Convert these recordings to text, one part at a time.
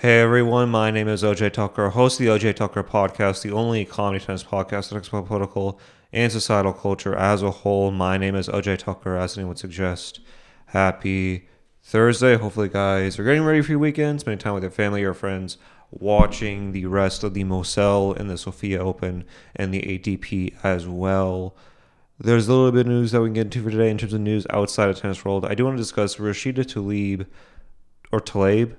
Hey everyone, my name is Ajay Thakkar, host of the Ajay Thakkar podcast, the only comedy tennis podcast that talks about political and societal culture as a whole. My name is Ajay Thakkar, as name would suggest. Happy Thursday. Hopefully, guys are getting ready for your weekend, spending time with your family or friends, watching the rest of the Moselle and the Sofia Open and the ATP as well. There's a little bit of news that we can get into for today in terms of news outside of tennis world. I do want to discuss Rashida Tlaib or Tlaib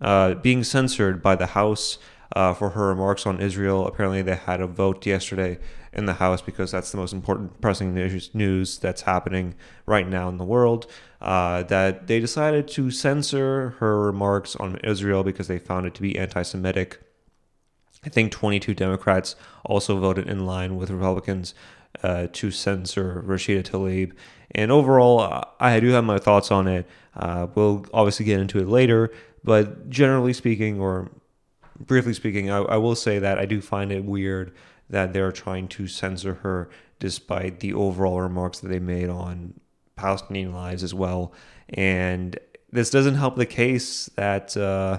uh, being censored by the House uh, for her remarks on Israel. Apparently, they had a vote yesterday in the House because that's the most important pressing news, that's happening right now in the world. Uh, that they decided to censor her remarks on Israel because they found it to be anti Semitic. I think 22 Democrats also voted in line with Republicans uh, to censor Rashida Tlaib. And overall, I do have my thoughts on it. Uh, we'll obviously get into it later. But generally speaking, or briefly speaking, I, I, will say that I do find it weird that they're trying to censor her despite the overall remarks that they made on Palestinian lives as well. And this doesn't help the case that uh,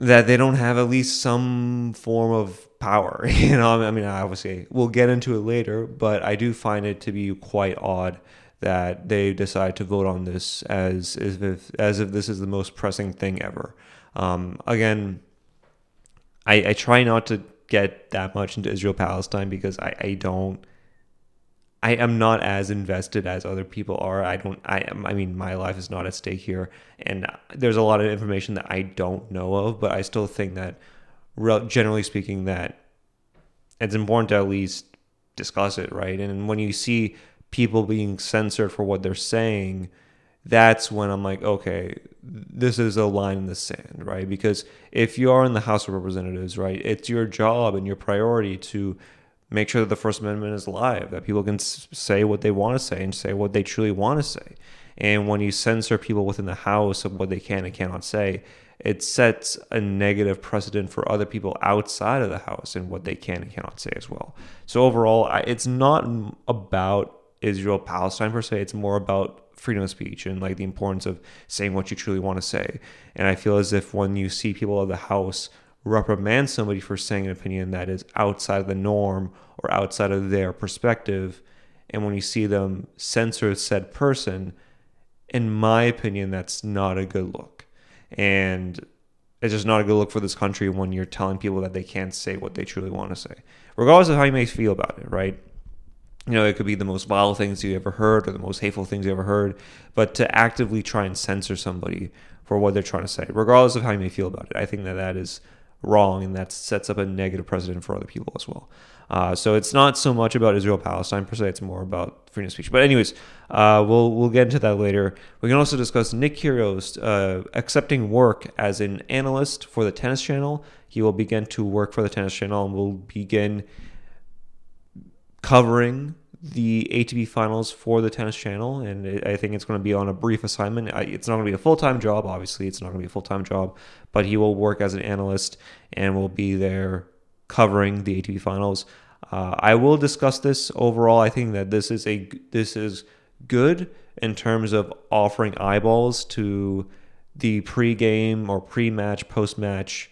that they don't have at least some form of power. You know, I mean, obviously we'll get into it later, but I do find it to be quite odd that they decide to vote on this as as if as if this is the most pressing thing ever. Um, again, I, I try not to get that much into Israel Palestine because I, I don't I am not as invested as other people are. I don't I am I mean my life is not at stake here and there's a lot of information that I don't know of, but I still think that generally speaking that it's important to at least discuss it, right? And when you see people being censored for what they're saying, that's when I'm like, okay, this is a line in the sand, right? Because if you are in the House of Representatives, right, it's your job and your priority to make sure that the First Amendment is alive, that people can say what they want to say and say what they truly want to say. And when you censor people within the House of what they can and cannot say, it sets a negative precedent for other people outside of the House and what they can and cannot say as well. So overall, it's not about Israel Palestine per se. It's more about freedom of speech and like the importance of saying what you truly want to say. And I feel as if when you see people of the House reprimand somebody for saying an opinion that is outside of the norm or outside of their perspective, and when you see them censor said person, in my opinion, that's not a good look. And it's just not a good look for this country when you're telling people that they can't say what they truly want to say, regardless of how you may feel about it, right? You know, it could be the most vile things you ever heard or the most hateful things you ever heard, but to actively try and censor somebody for what they're trying to say, regardless of how you may feel about it, I think that that is wrong and that sets up a negative precedent for other people as well. Uh, so it's not so much about Israel Palestine per se; it's more about freedom of speech. But anyways, uh, we'll we'll get into that later. We can also discuss Nick Kyrgios uh, accepting work as an analyst for the Tennis Channel. He will begin to work for the Tennis Channel and will begin covering the ATP finals for the Tennis Channel, and I think it's going to be on a brief assignment. It's not going to be a full time job, obviously. It's not going to be a full time job, but he will work as an analyst and will be there covering the ATP finals. Uh, I will discuss this overall. I think that this is a this is good in terms of offering eyeballs to the pre-game or pre-match, post-match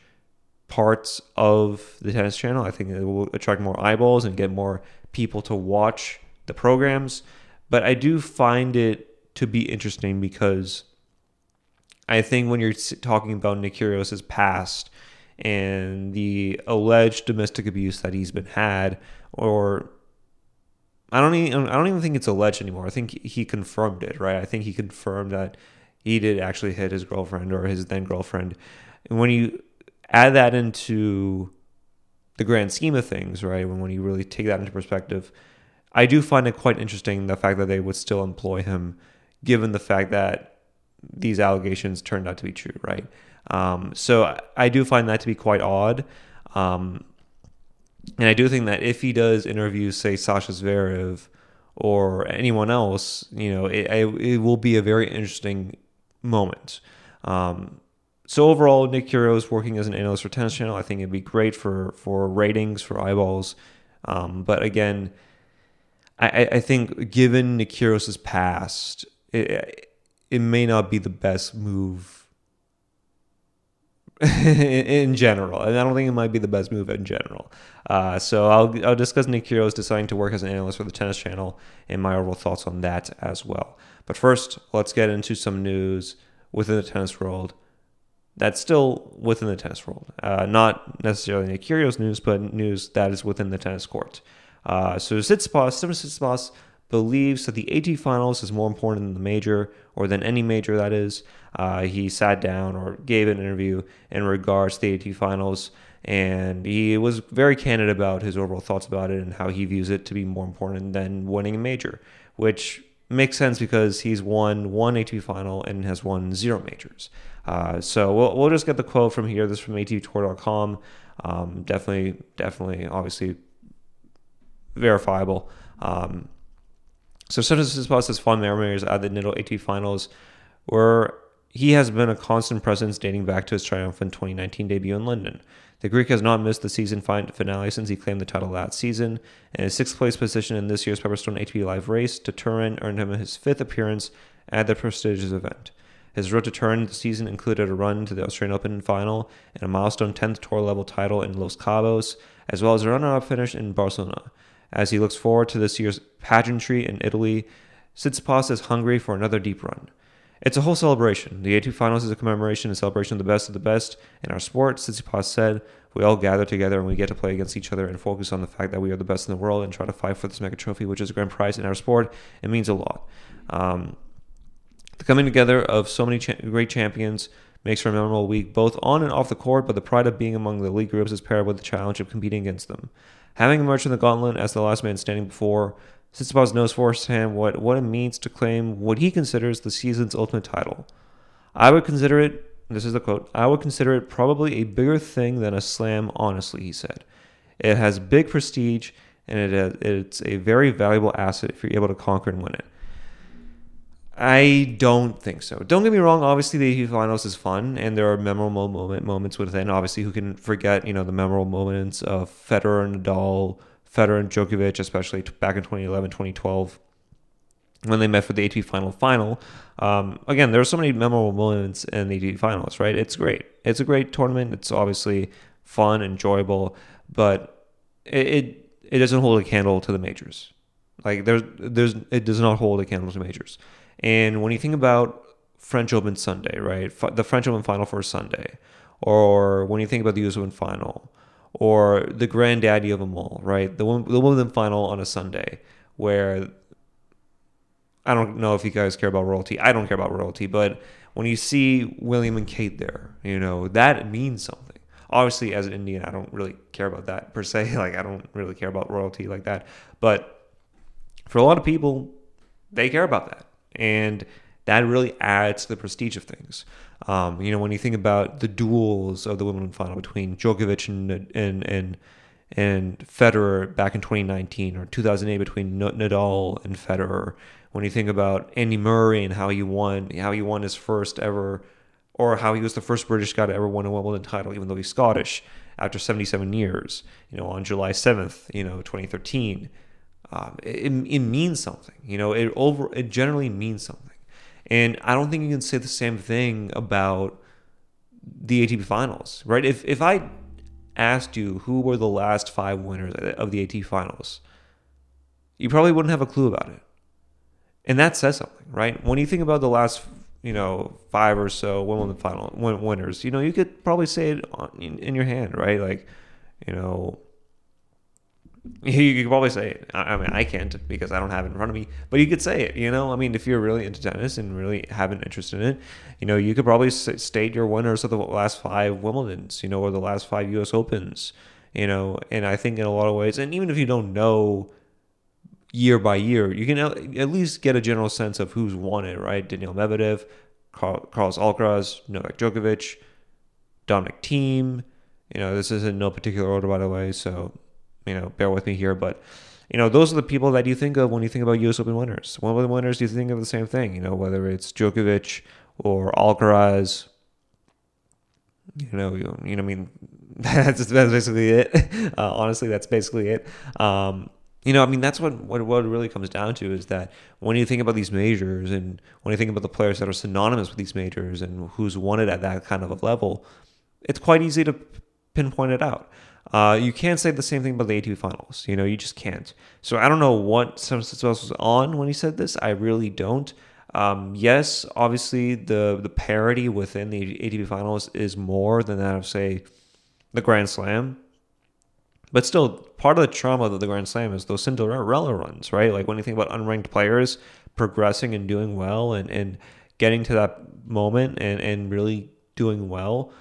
parts of the tennis channel. I think it will attract more eyeballs and get more people to watch the programs. But I do find it to be interesting because I think when you're talking about Nick past and the alleged domestic abuse that he's been had, or I don't even I don't even think it's alleged anymore. I think he confirmed it, right? I think he confirmed that he did actually hit his girlfriend or his then girlfriend. And when you add that into the grand scheme of things, right? When when you really take that into perspective, I do find it quite interesting the fact that they would still employ him, given the fact that these allegations turned out to be true, right? Um, so I do find that to be quite odd. Um, and I do think that if he does interview, say, Sasha Zverev or anyone else, you know, it, it will be a very interesting moment. Um, so overall, Nick Kyrgios working as an analyst for Tennis Channel, I think it'd be great for for ratings, for eyeballs. Um, but again, I, I think given Nick Kyrgios' past, it, it may not be the best move in general, and I don't think it might be the best move in general. Uh, so I'll I'll discuss Nick Kyrgios deciding to work as an analyst for the Tennis Channel and my overall thoughts on that as well. But first, let's get into some news within the tennis world. That's still within the tennis world, uh, not necessarily Nick Kyrgios news, but news that is within the tennis court. Uh, so Tsitsipas, Stefan Tsitsipas believes that the ATP finals is more important than the major, or than any major that is. Uh, he sat down or gave an interview in regards to the ATP finals, and he was very candid about his overall thoughts about it and how he views it to be more important than winning a major, which makes sense because he's won one ATP final and has won zero majors. Uh, so we'll, we'll just get the quote from here. This is from ATPTour.com. Um, definitely, definitely, obviously verifiable. Um, so Sundance Tsitsipas has fun memories at the Nitto ATP Finals, where he has been a constant presence dating back to his triumphant 2019 debut in London. The Greek has not missed the season finale since he claimed the title that season, and his sixth place position in this year's Pepperstone ATP Live race to Turin earned him his fifth appearance at the prestigious event. His road to Turin the season included a run to the Australian Open final and a milestone 10th tour level title in Los Cabos, as well as a runner up finish in Barcelona. As he looks forward to this year's pageantry in Italy, Tsitsipas is hungry for another deep run. It's a whole celebration. The ATP Finals is a commemoration and celebration of the best of the best in our sport. Tsitsipas said, we all gather together and we get to play against each other and focus on the fact that we are the best in the world and try to fight for this mega trophy, which is a grand prize in our sport. It means a lot. Um, the coming together of so many cha- great champions makes for a memorable week, both on and off the court, but the pride of being among the league groups is paired with the challenge of competing against them. Having emerged from the gauntlet as the last man standing before, Tsitsipas knows firsthand what, what it means to claim what he considers the season's ultimate title. I would consider it, this is the quote, I would consider it probably a bigger thing than a slam, honestly, he said. It has big prestige and it it's a very valuable asset if you're able to conquer and win it. I don't think so. Don't get me wrong. Obviously, the Finals is fun, and there are memorable moment moments within. Obviously, who can forget you know the memorable moments of Federer and Nadal, Federer and Djokovic, especially back in 2011, 2012, when they met for the ATP Final final. Um, again, there are so many memorable moments in the ATP Finals. Right? It's great. It's a great tournament. It's obviously fun, enjoyable, but it, it, it doesn't hold a candle to the majors. Like there's there's it does not hold a candle to majors. And when you think about French Open Sunday, right? The French Open final for Sunday, or when you think about the US Open final, or the granddaddy of them all, right? The the Wimbledon final on a Sunday, where I don't know if you guys care about royalty. I don't care about royalty, but when you see William and Kate there, you know that means something. Obviously, as an Indian, I don't really care about that per se. Like I don't really care about royalty like that, but for a lot of people, they care about that and that really adds to the prestige of things. Um, you know, when you think about the duels of the Wimbledon final between Djokovic and and and and Federer back in 2019 or 2008 between Nadal and Federer. When you think about Andy Murray and how he won, how he won his first ever, or how he was the first British guy to ever win a Wimbledon title, even though he's Scottish, after 77 years. You know, on July 7th, you know, 2013 um, it, it means something. You know, it over it generally means something. And I don't think you can say the same thing about the ATP finals, right? If if I asked you who were the last five winners of the ATP finals, you probably wouldn't have a clue about it. And that says something, right? When you think about the last, you know, five or so Wimbledon final winners, you know, you could probably say it in, in your hand, right? Like, you know, you could probably say it. I mean, I can't because I don't have it in front of me, but you could say it. You know, I mean, if you're really into tennis and really have an interest in it, you know, you could probably state your winners of the last five Wimbledons, you know, or the last five U.S. Opens, you know. And I think in a lot of ways, and even if you don't know year by year, you can at least get a general sense of who's won it, right? Daniil Medvedev, Carlos Alcaraz, Novak Djokovic, Dominic Thiem. You know, this is in no particular order, by the way, so you know, bear with me here, but you know, those are the people that you think of when you think about U.S. Open winners. One of the winners, you think of the same thing. You know, whether it's Djokovic or Alcaraz. You know, you, you know, I mean, that's, that's basically it. Uh, honestly, that's basically it. Um, you know, I mean, that's what, what what really comes down to is that when you think about these majors and when you think about the players that are synonymous with these majors and who's won it at that kind of a level, it's quite easy to pinpoint it out. Uh, you can't say the same thing about the ATP finals. You know, you just can't. So I don't know what Stefanos was on when he said this. I really don't. Um, yes, obviously the the parity within the ATP finals is more than that of say the Grand Slam. But still, part of the trauma of the Grand Slam is those Cinderella runs, right? Like when you think about unranked players progressing and doing well and, and getting to that moment and, and really doing well.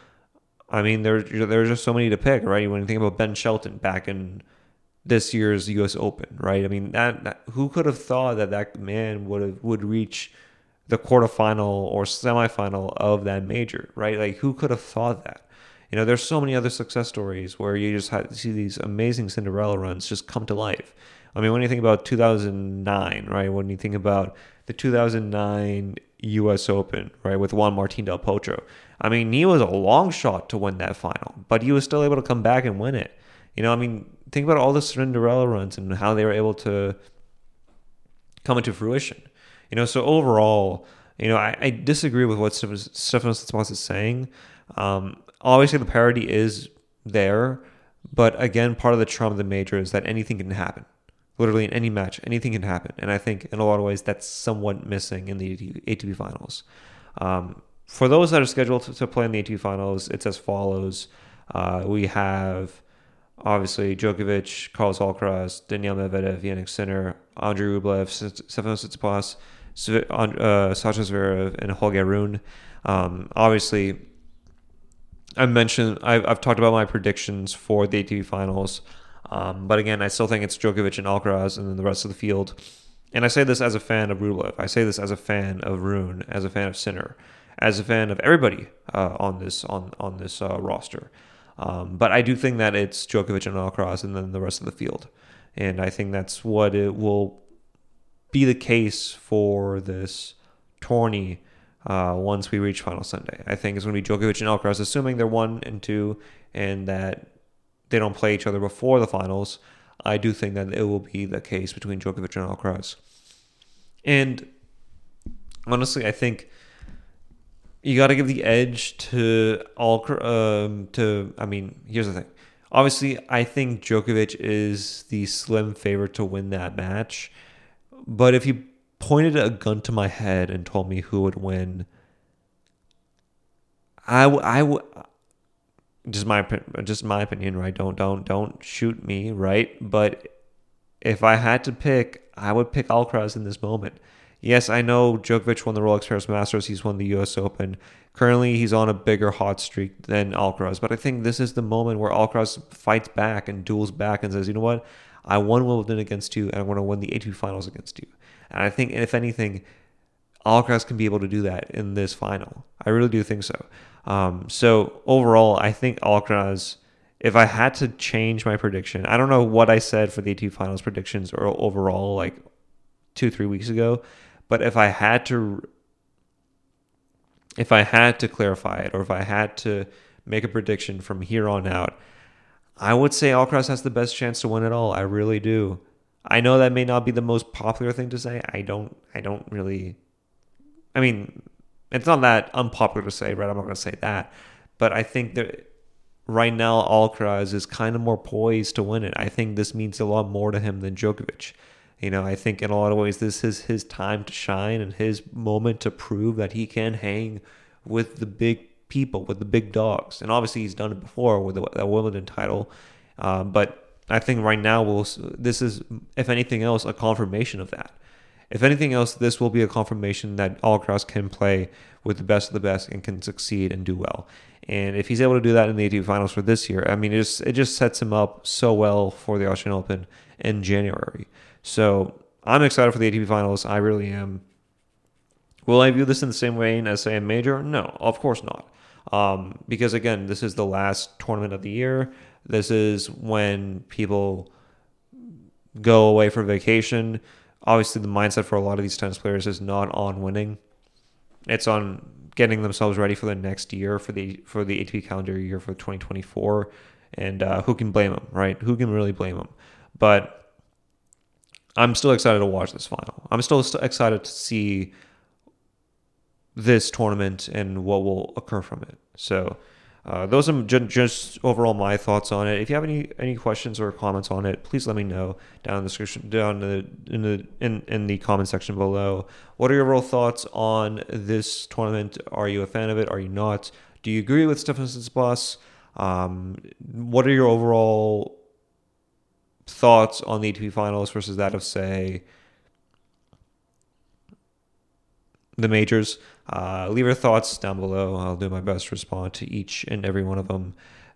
I mean, there, there's just so many to pick, right? When you think about Ben Shelton back in this year's U.S. Open, right? I mean, that, that who could have thought that that man would have would reach the quarterfinal or semifinal of that major, right? Like, who could have thought that? You know, there's so many other success stories where you just see these amazing Cinderella runs just come to life. I mean, when you think about 2009, right? When you think about the 2009 U.S. Open, right, with Juan Martín del Potro, I mean, he was a long shot to win that final, but he was still able to come back and win it. You know, I mean, think about all the Cinderella runs and how they were able to come into fruition. You know, so overall, you know, I, I disagree with what Stefanos Tsitsipas is saying. Um, obviously, the parity is there, but again, part of the charm of the major is that anything can happen. Literally in any match, anything can happen, and I think in a lot of ways that's somewhat missing in the ATP finals. Um, for those that are scheduled to, to, play in the ATP finals, it's as follows: uh, we have obviously Djokovic, Carlos Alcaraz, Daniil Medvedev, Jannik Sinner, Andrei Rublev, Stefanos Tsitsipas, uh, Sasha Zverev, and Holger Rune. Um, obviously, I mentioned I've, I've, talked about my predictions for the ATP finals, um, but again, I still think it's Djokovic and Alcaraz, and then the rest of the field. And I say this as a fan of Rublev. I say this as a fan of Rune, as a fan of Sinner, as a fan of everybody uh, on this on on this uh, roster. Um, but I do think that it's Djokovic and Alcaraz, and then the rest of the field. And I think that's what it will be the case for this tourney uh, once we reach final Sunday. I think it's going to be Djokovic and Alcaraz, assuming they're one and two and that they don't play each other before the finals. I do think that it will be the case between Djokovic and Alcaraz. And honestly, I think you got to give the edge to Alcaraz. Um, to I mean, here's the thing. Obviously, I think Djokovic is the slim favorite to win that match. But if you pointed a gun to my head and told me who would win, I would just my just my opinion, right? Don't don't don't shoot me, right? But if I had to pick, I would pick Alcaraz in this moment. Yes, I know Djokovic won the Rolex Paris Masters. He's won the U.S. Open. Currently, he's on a bigger hot streak than Alcaraz. But I think this is the moment where Alcaraz fights back and duels back and says, "You know what? I won Wimbledon against you, and I'm going to win the ATP Finals against you." And I think, if anything, Alcaraz can be able to do that in this final. I really do think so. Um, so overall, I think Alcaraz. If I had to change my prediction, I don't know what I said for the ATP Finals predictions or overall, like two three weeks ago, but if I had to, if I had to clarify it, or if I had to make a prediction from here on out, I would say Alcaraz has the best chance to win it all. I really do. I know that may not be the most popular thing to say. I don't I don't really I mean, it's not that unpopular to say, right? I'm not going to say that. But I think that right now Alcaraz is kind of more poised to win it. I think this means a lot more to him than Djokovic. You know, I think in a lot of ways this is his time to shine and his moment to prove that he can hang with the big people, with the big dogs. And obviously he's done it before with the, Wimbledon title. Um, but I think right now we'll this is if anything else a confirmation of that. If anything else, this will be a confirmation that Alcaraz can play with the best of the best and can succeed and do well. And if he's able to do that in the ATP Finals for this year, I mean, it just it just sets him up so well for the Australian Open in January. So I'm excited for the ATP Finals. I really am. Will I view this in the same way as say a major? No, of course not. Um, because again, this is the last tournament of the year. This is when people go away for vacation. Obviously, the mindset for a lot of these tennis players is not on winning. It's on getting themselves ready for the next year for the for the ATP calendar year for 2024. And uh, who can blame them, right? Who can really blame them? But I'm still excited to watch this final. I'm still excited to see this tournament and what will occur from it. So uh, those are ju- just overall my thoughts on it. If you have any any questions or comments on it, please let me know down in the description, down in the in the in, in the comment section below. What are your overall thoughts on this tournament? Are you a fan of it? Are you not? Do you agree with Stefan Tsitsipas? Um, what are your overall thoughts on the ATP finals versus that of say the majors? Uh, leave your thoughts down below. I'll do my best to respond to each and every one of them.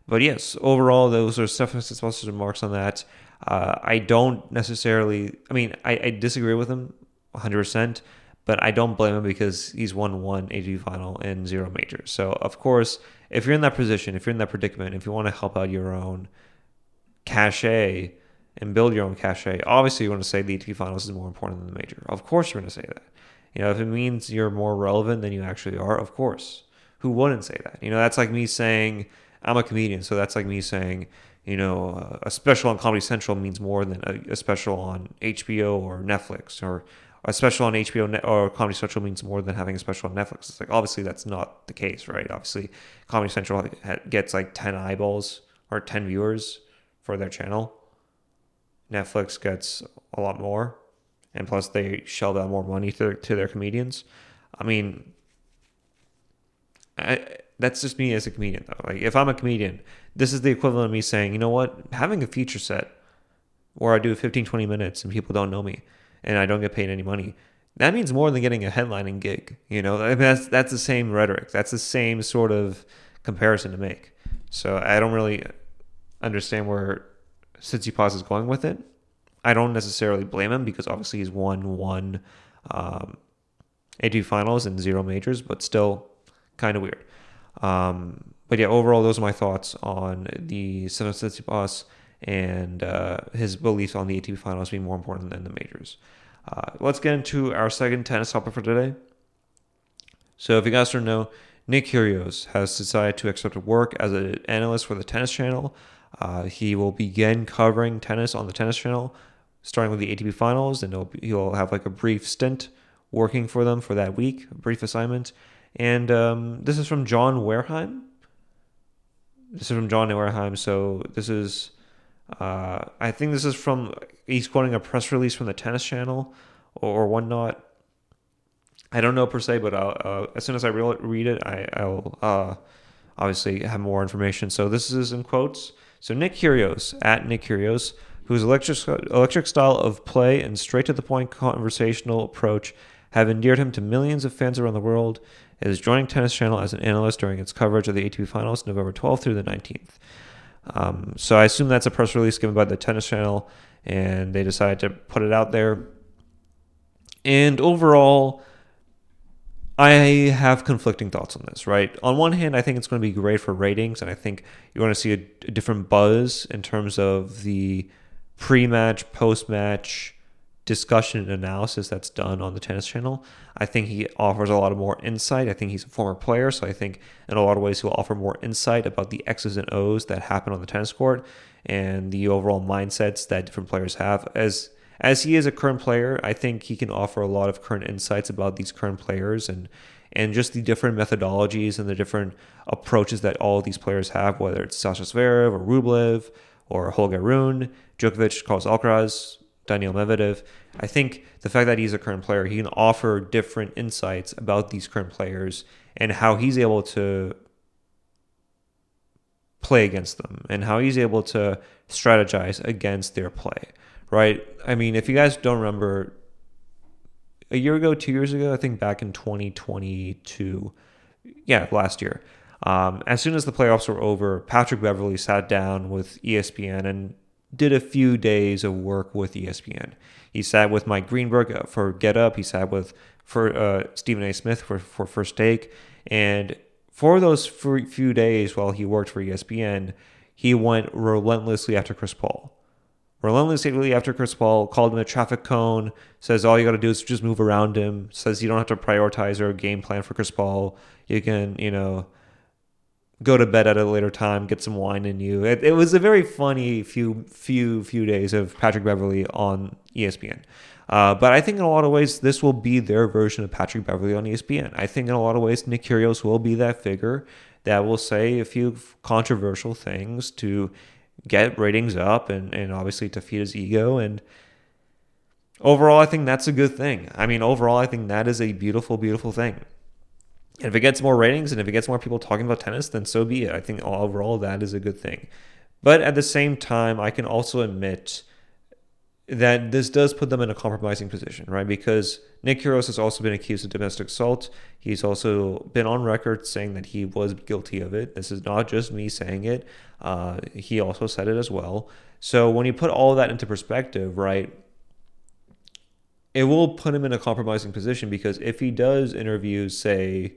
But yes, overall, those are Stefan Tsitsipas' remarks on that. Uh, I don't necessarily. I mean, I, I disagree with him 100, percent but I don't blame him because he's won one ATP final and zero majors. So of course, if you're in that position, if you're in that predicament, if you want to help out your own cachet and build your own cachet, obviously you want to say the ATP finals is more important than the major. Of course, you're going to say that. You know, if it means you're more relevant than you actually are, of course. Who wouldn't say that? You know, that's like me saying I'm a comedian, so that's like me saying, you know, uh, a special on Comedy Central means more than a, a special on HBO or Netflix, or a special on HBO or Comedy Central means more than having a special on Netflix. It's like obviously that's not the case, right? Obviously, Comedy Central gets like ten eyeballs or ten viewers for their channel. Netflix gets a lot more and plus they shelled out more money to, to their comedians. I mean, I, that's just me as a comedian though. Like if I'm a comedian, this is the equivalent of me saying, you know what, having a feature set where I do 15, 20 minutes and people don't know me and I don't get paid any money. That means more than getting a headlining gig. You know, I mean, that's that's the same rhetoric. That's the same sort of comparison to make. So I don't really understand where Tsitsipas is going with it. I don't necessarily blame him because obviously he's won one um, ATP finals and zero majors, but still kind of weird. Um, but yeah, overall, those are my thoughts on the Stefan Tsitsipas and uh, his beliefs on the ATP finals being more important than the majors. Uh, let's get into our second tennis topic for today. So, if you guys don't know, Nick Kyrgios has decided to accept work as an analyst for the Tennis Channel. Uh, he will begin covering tennis on the Tennis Channel starting with the ATP finals, and he'll, he'll have like a brief stint working for them for that week, a brief assignment. And um, this is from Jon Wertheim. This is from Jon Wertheim. So this is, uh, I think this is from, he's quoting a press release from the Tennis Channel or, or whatnot. I don't know per se, but uh, as soon as I re- read it, I, I'll uh, obviously have more information. So this is in quotes. So Nick Kyrgios, at Nick Kyrgios, whose electric, electric style of play and straight to the point conversational approach have endeared him to millions of fans around the world, is joining Tennis Channel as an analyst during its coverage of the ATP Finals November 12th through the 19th. Um, so I assume that's a press release given by the Tennis Channel, and they decided to put it out there. And overall, I have conflicting thoughts on this, right? On one hand, I think it's going to be great for ratings, and I think you're going to see a, a different buzz in terms of the pre-match, post-match discussion and analysis that's done on the tennis channel. I think he offers a lot of more insight. I think he's a former player, so I think in a lot of ways he'll offer more insight about the X's and O's that happen on the tennis court and the overall mindsets that different players have. As as he is a current player, I think he can offer a lot of current insights about these current players and and just the different methodologies and the different approaches that all these players have, whether it's Sasha Zverev or Rublev or Holger Rune, Djokovic, Carlos Alcaraz, Daniil Medvedev. I think the fact that he's a current player, he can offer different insights about these current players and how he's able to play against them and how he's able to strategize against their play, right? I mean, if you guys don't remember, a year ago, two years ago, I think back in 2022, yeah, last year, um, as soon as the playoffs were over, Patrick Beverley sat down with ESPN and did a few days of work with ESPN. He sat with Mike Greenberg for Get Up. He sat with for uh, Stephen A. Smith for, for First Take. And for those few days while he worked for ESPN, he went relentlessly after Chris Paul. Relentlessly after Chris Paul, called him a traffic cone, says all you got to do is just move around him, says you don't have to prioritize or game plan for Chris Paul. You can, you know, go to bed at a later time, get some wine in you. It, it, was a very funny few few few days of Patrick Beverley on ESPN. Uh, but I think in a lot of ways this will be their version of Patrick Beverley on ESPN. I think in a lot of ways Nick Kyrgios will be that figure that will say a few controversial things to get ratings up and, and obviously to feed his ego. And overall, I think that's a good thing. I mean, overall, I think that is a beautiful, beautiful thing. And if it gets more ratings and if it gets more people talking about tennis, then so be it. I think overall that is a good thing. But at the same time, I can also admit that this does put them in a compromising position, right? Because Nick Kyrgios has also been accused of domestic assault. He's also been on record saying that he was guilty of it. This is not just me saying it. Uh, he also said it as well. So when you put all that into perspective, right, it will put him in a compromising position because if he does interview, say,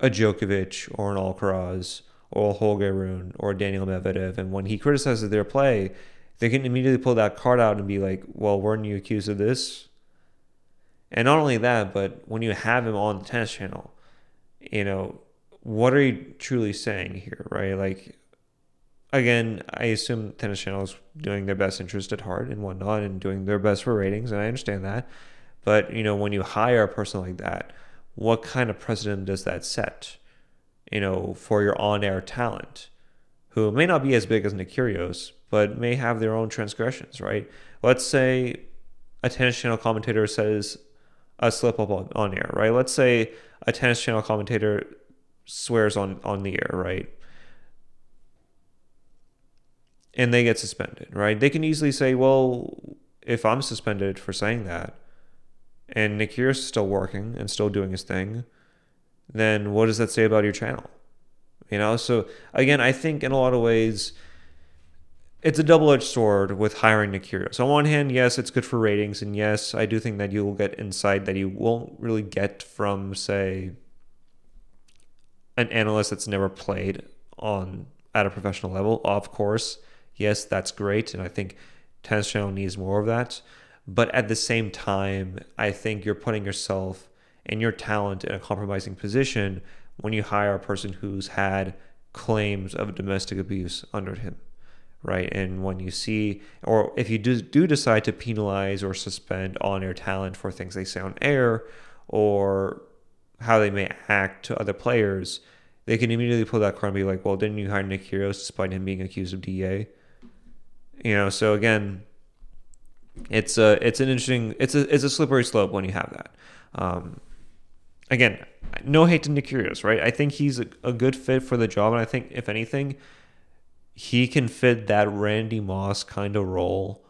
a Djokovic or an Alcaraz or a Holger Rune or Daniil Medvedev, and when he criticizes their play, they can immediately pull that card out and be like, well, weren't you accused of this? And not only that, but when you have him on the tennis channel, you know, what are you truly saying here, right? Like, again, I assume tennis channel is doing their best interest at heart and whatnot and doing their best for ratings, and I understand that. But, you know, when you hire a person like that, what kind of precedent does that set, you know, for your on air talent, who may not be as big as Nick Kyrgios, but may have their own transgressions, right? Let's say a tennis channel commentator says a slip up on, on air, right? Let's say a tennis channel commentator swears on, on the air, right? And they get suspended, right? They can easily say, well, if I'm suspended for saying that, and Nick is still working and still doing his thing, then what does that say about your channel? You know, so again, I think in a lot of ways, it's a double-edged sword with hiring Nick So On one hand, yes, it's good for ratings, and yes, I do think that you will get insight that you won't really get from, say, an analyst that's never played on at a professional level. Of course, yes, that's great, and I think Tennis Channel needs more of that. But at the same time, I think you're putting yourself and your talent in a compromising position when you hire a person who's had claims of domestic abuse under him right? And when you see, or if you do, do decide to penalize or suspend on air talent for things they say on air or how they may act to other players, they can immediately pull that card and be like, well, didn't you hire Nick Kyrgios despite him being accused of DA? You know, so again, it's a it's an interesting it's a it's a slippery slope when you have that. Um, again, no hate to Nick Kyrgios, right? I think he's a, a good fit for the job, and I think if anything, he can fit that Randy Moss kind of role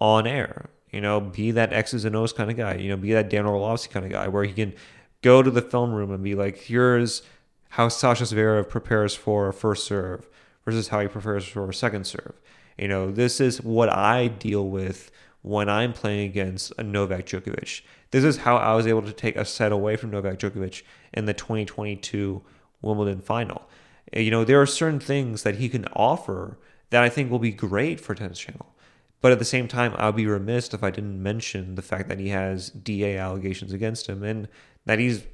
on air. You know, be that X's and O's kind of guy. You know, be that Dan Orlovsky kind of guy where he can go to the film room and be like, here's how Sasha Zverev prepares for a first serve versus how he prepares for a second serve. You know, this is what I deal with when I'm playing against a Novak Djokovic. This is how I was able to take a set away from Novak Djokovic in the 2022 Wimbledon final. You know, there are certain things that he can offer that I think will be great for Tennis Channel. But at the same time, I'll be remiss if I didn't mention the fact that he has DA allegations against him and that he's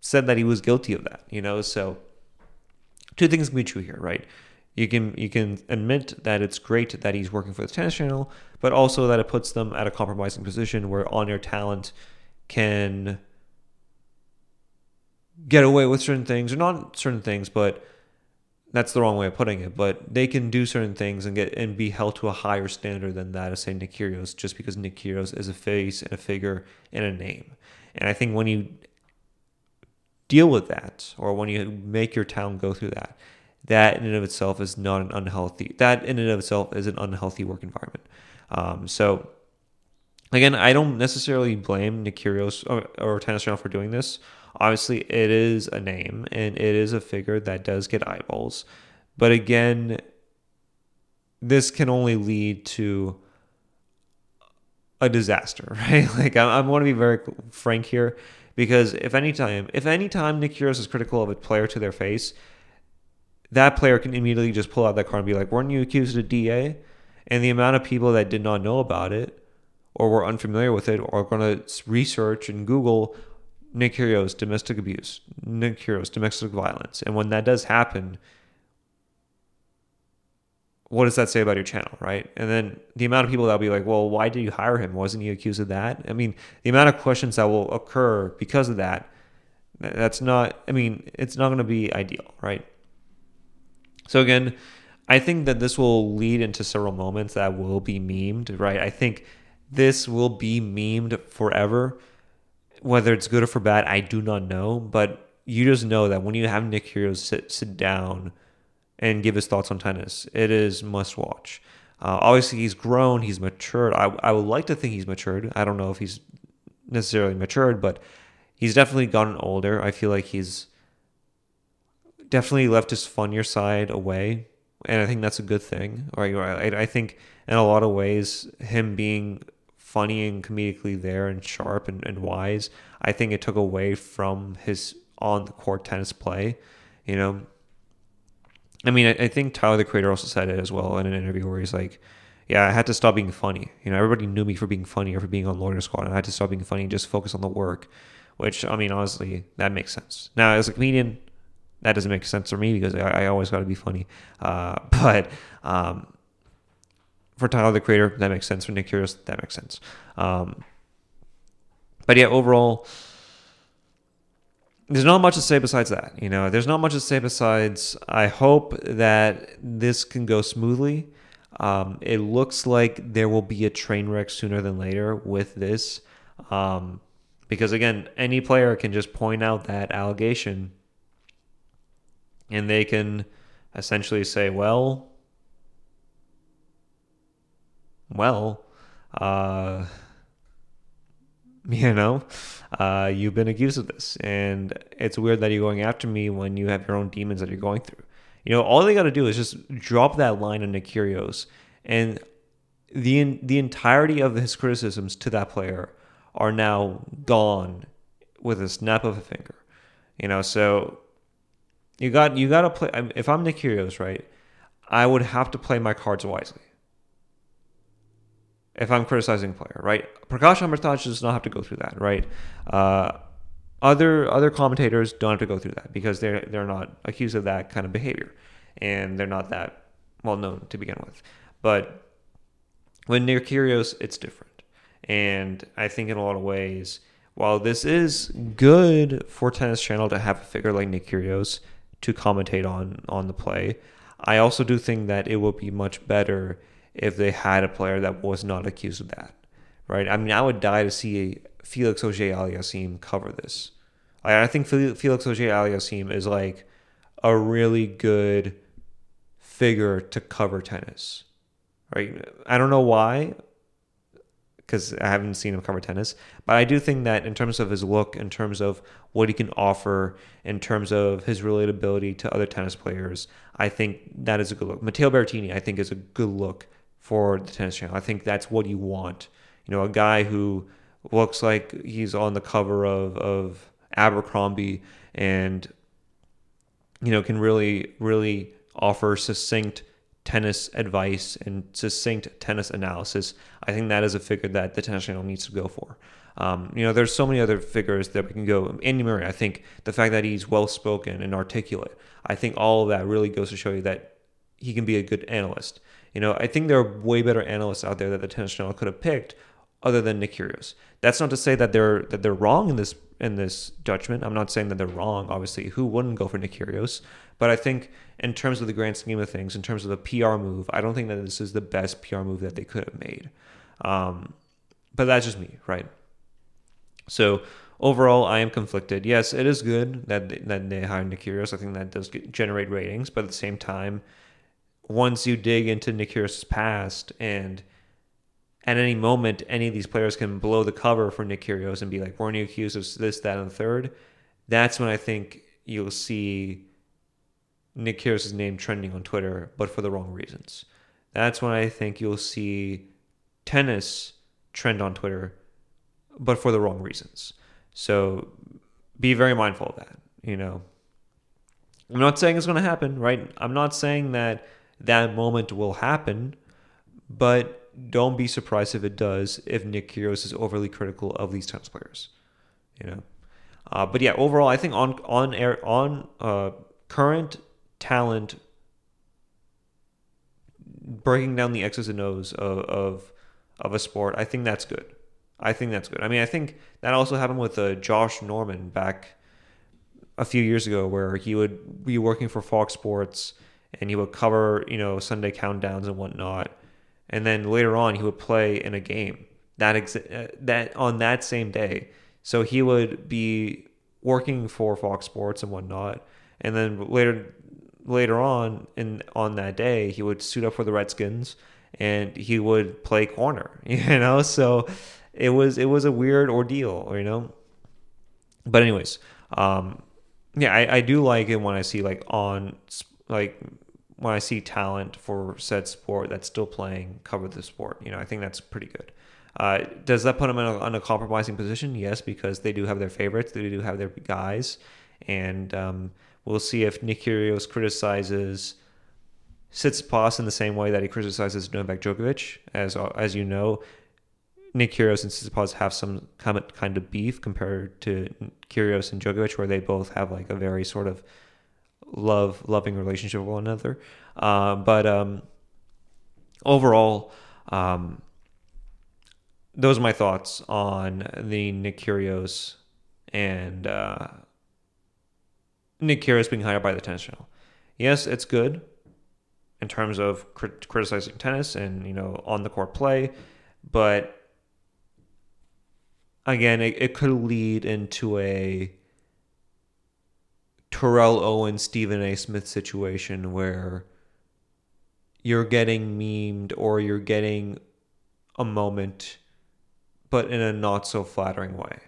said that he was guilty of that, you know? So two things can be true here, right? You can you can admit that it's great that he's working for the tennis channel, but also that it puts them at a compromising position where on-air talent can get away with certain things, or not certain things, but that's the wrong way of putting it. But they can do certain things and get and be held to a higher standard than that of say Nick Kyrgios, just because Nick Kyrgios is a face and a figure and a name. And I think when you deal with that, or when you make your town go through that, that in and of itself is not an unhealthy. That in and of itself is an unhealthy work environment. Um, so again, I don't necessarily blame Nick Kyrgios or, or Tennis Channel for doing this. Obviously, it is a name and it is a figure that does get eyeballs. But again, this can only lead to a disaster, right? Like I, I want to be very frank here because if any time, if any time Nick Kyrgios is critical of a player to their face, that player can immediately just pull out that card and be like, "Weren't you accused of DA?" And the amount of people that did not know about it or were unfamiliar with it or are going to research and Google Nick domestic abuse, Nick domestic violence, and when that does happen, what does that say about your channel, right? And then the amount of people that'll be like, well, why did you hire him? Wasn't he accused of that? I mean, the amount of questions that will occur because of that, That's not. I mean, it's not going to be ideal, right? So again, I think that this will lead into several moments that will be memed, right? I think this will be memed forever. Whether it's good or for bad, I do not know. But you just know that when you have Nick Kyrgios sit sit down and give his thoughts on tennis, it is must watch. Uh, obviously, he's grown, he's matured. I, I would like to think he's matured. I don't know if he's necessarily matured, but he's definitely gotten older. I feel like he's definitely left his funnier side away, and I think that's a good thing. Right? I, I think in a lot of ways, him being funny and comedically there and sharp and, and wise, I think it took away from his on the court tennis play. You know, I mean, I, I think Tyler the Creator also said it as well in an interview where he's like, yeah, I had to stop being funny. You know, everybody knew me for being funny or for being on Loiter Squad, and I had to stop being funny and just focus on the work. Which I mean, honestly, that makes sense. Now, as a comedian, that doesn't make sense for me because I, I always got to be funny. Uh, but um, for Tyler the Creator, that makes sense. For Nick Kyrgios, that makes sense. Um, but yeah, overall, there's not much to say besides that. You know, there's not much to say besides I hope that this can go smoothly. Um, it looks like there will be a train wreck sooner than later with this. Um, because again, any player can just point out that allegation and they can essentially say, well, well, uh, you know, uh, you've been accused of this. And it's weird that you're going after me when you have your own demons that you're going through. You know, all they got to do is just drop that line on Nick and the the entirety of his criticisms to that player are now gone with a snap of a finger. You know, so you got you got to play. If I'm Nick Kyrgios, right, I would have to play my cards wisely if I'm criticizing a player, right? Prakash Amritraj does not have to go through that, right? Uh, other other commentators don't have to go through that because they're they're not accused of that kind of behavior, and they're not that well known to begin with. But when Nick Kyrgios, it's different, and I think in a lot of ways, while this is good for Tennis Channel to have a figure like Nick Kyrgios to commentate on on the play, I also do think that it will be much better if they had a player that was not accused of that, right? I mean, I would die to see Felix Auger-Aliassime cover this. I, I think Felix Auger-Aliassime is like a really good figure to cover tennis, right? I don't know why, because I haven't seen him cover tennis, but I do think that in terms of his look, in terms of what he can offer, in terms of his relatability to other tennis players, I think that is a good look. Matteo Berrettini, I think, is a good look for the tennis channel. I think that's what you want. You know, a guy who looks like he's on the cover of of Abercrombie and you know can really really offer succinct tennis advice and succinct tennis analysis. I think that is a figure that the tennis channel needs to go for. Um, you know, there's so many other figures that we can go. Andy Murray, I think the fact that he's well spoken and articulate, I think all of that really goes to show you that he can be a good analyst. You know, I think there are way better analysts out there that the Tennis Channel could have picked other than Nick Kyrgios. That's not to say that they're that they're wrong in this in this judgment. I'm not saying that they're wrong. Obviously, who wouldn't go for Nick Kyrgios? But I think in terms of the grand scheme of things, in terms of the PR move, I don't think that this is the best PR move that they could have made. Um, but that's just me, right? So overall, I am conflicted. Yes, it is good that they, that they hired Nick Kyrgios. I think that does get, generate ratings, but at the same time, once you dig into Nick past and at any moment any of these players can blow the cover for Nick and be like, weren't you accused of this, that, and the third? That's when I think you'll see Nick name trending on Twitter, but for the wrong reasons. That's when I think you'll see tennis trend on Twitter, but for the wrong reasons. So be very mindful of that. You know, I'm not saying it's going to happen, right? I'm not saying that that moment will happen, but don't be surprised if it does if Nick Kyrgios is overly critical of these tennis players. You know, uh, but yeah, overall, I think on on air on uh, current talent, breaking down the X's and O's of, of of a sport, I think that's good. I think that's good. I mean, I think that also happened with uh, Josh Norman back a few years ago where he would be working for Fox Sports and he would cover, you know, Sunday countdowns and whatnot. And then later on, he would play in a game that ex- uh, that on that same day. So he would be working for Fox Sports and whatnot, and then later later on in on that day, he would suit up for the Redskins and he would play corner. You know, so it was it was a weird ordeal. You know, but anyways, um, yeah, I, I do like it when I see like on like when I see talent for said sport that's still playing cover the sport. You know, I think that's pretty good. Uh, does that put them in a, in a, compromising position? Yes, because they do have their favorites, they do have their guys, and um, we'll see if Nick Kyrgios criticizes Tsitsipas in the same way that he criticizes Novak Djokovic. As as you know, Nick Kyrgios and Tsitsipas have some kind of beef compared to Kyrgios and Djokovic, where they both have like a very sort of love loving relationship with one another. Uh, but um, overall, um, those are my thoughts on the Nick Kyrgios and uh, Nick Kyrgios being hired by the tennis channel. Yes, it's good in terms of crit- criticizing tennis and you know on the court play, but again, it, it could lead into a Terrell Owens, Stephen A. Smith situation where you're getting memed or you're getting a moment but in a not so flattering way.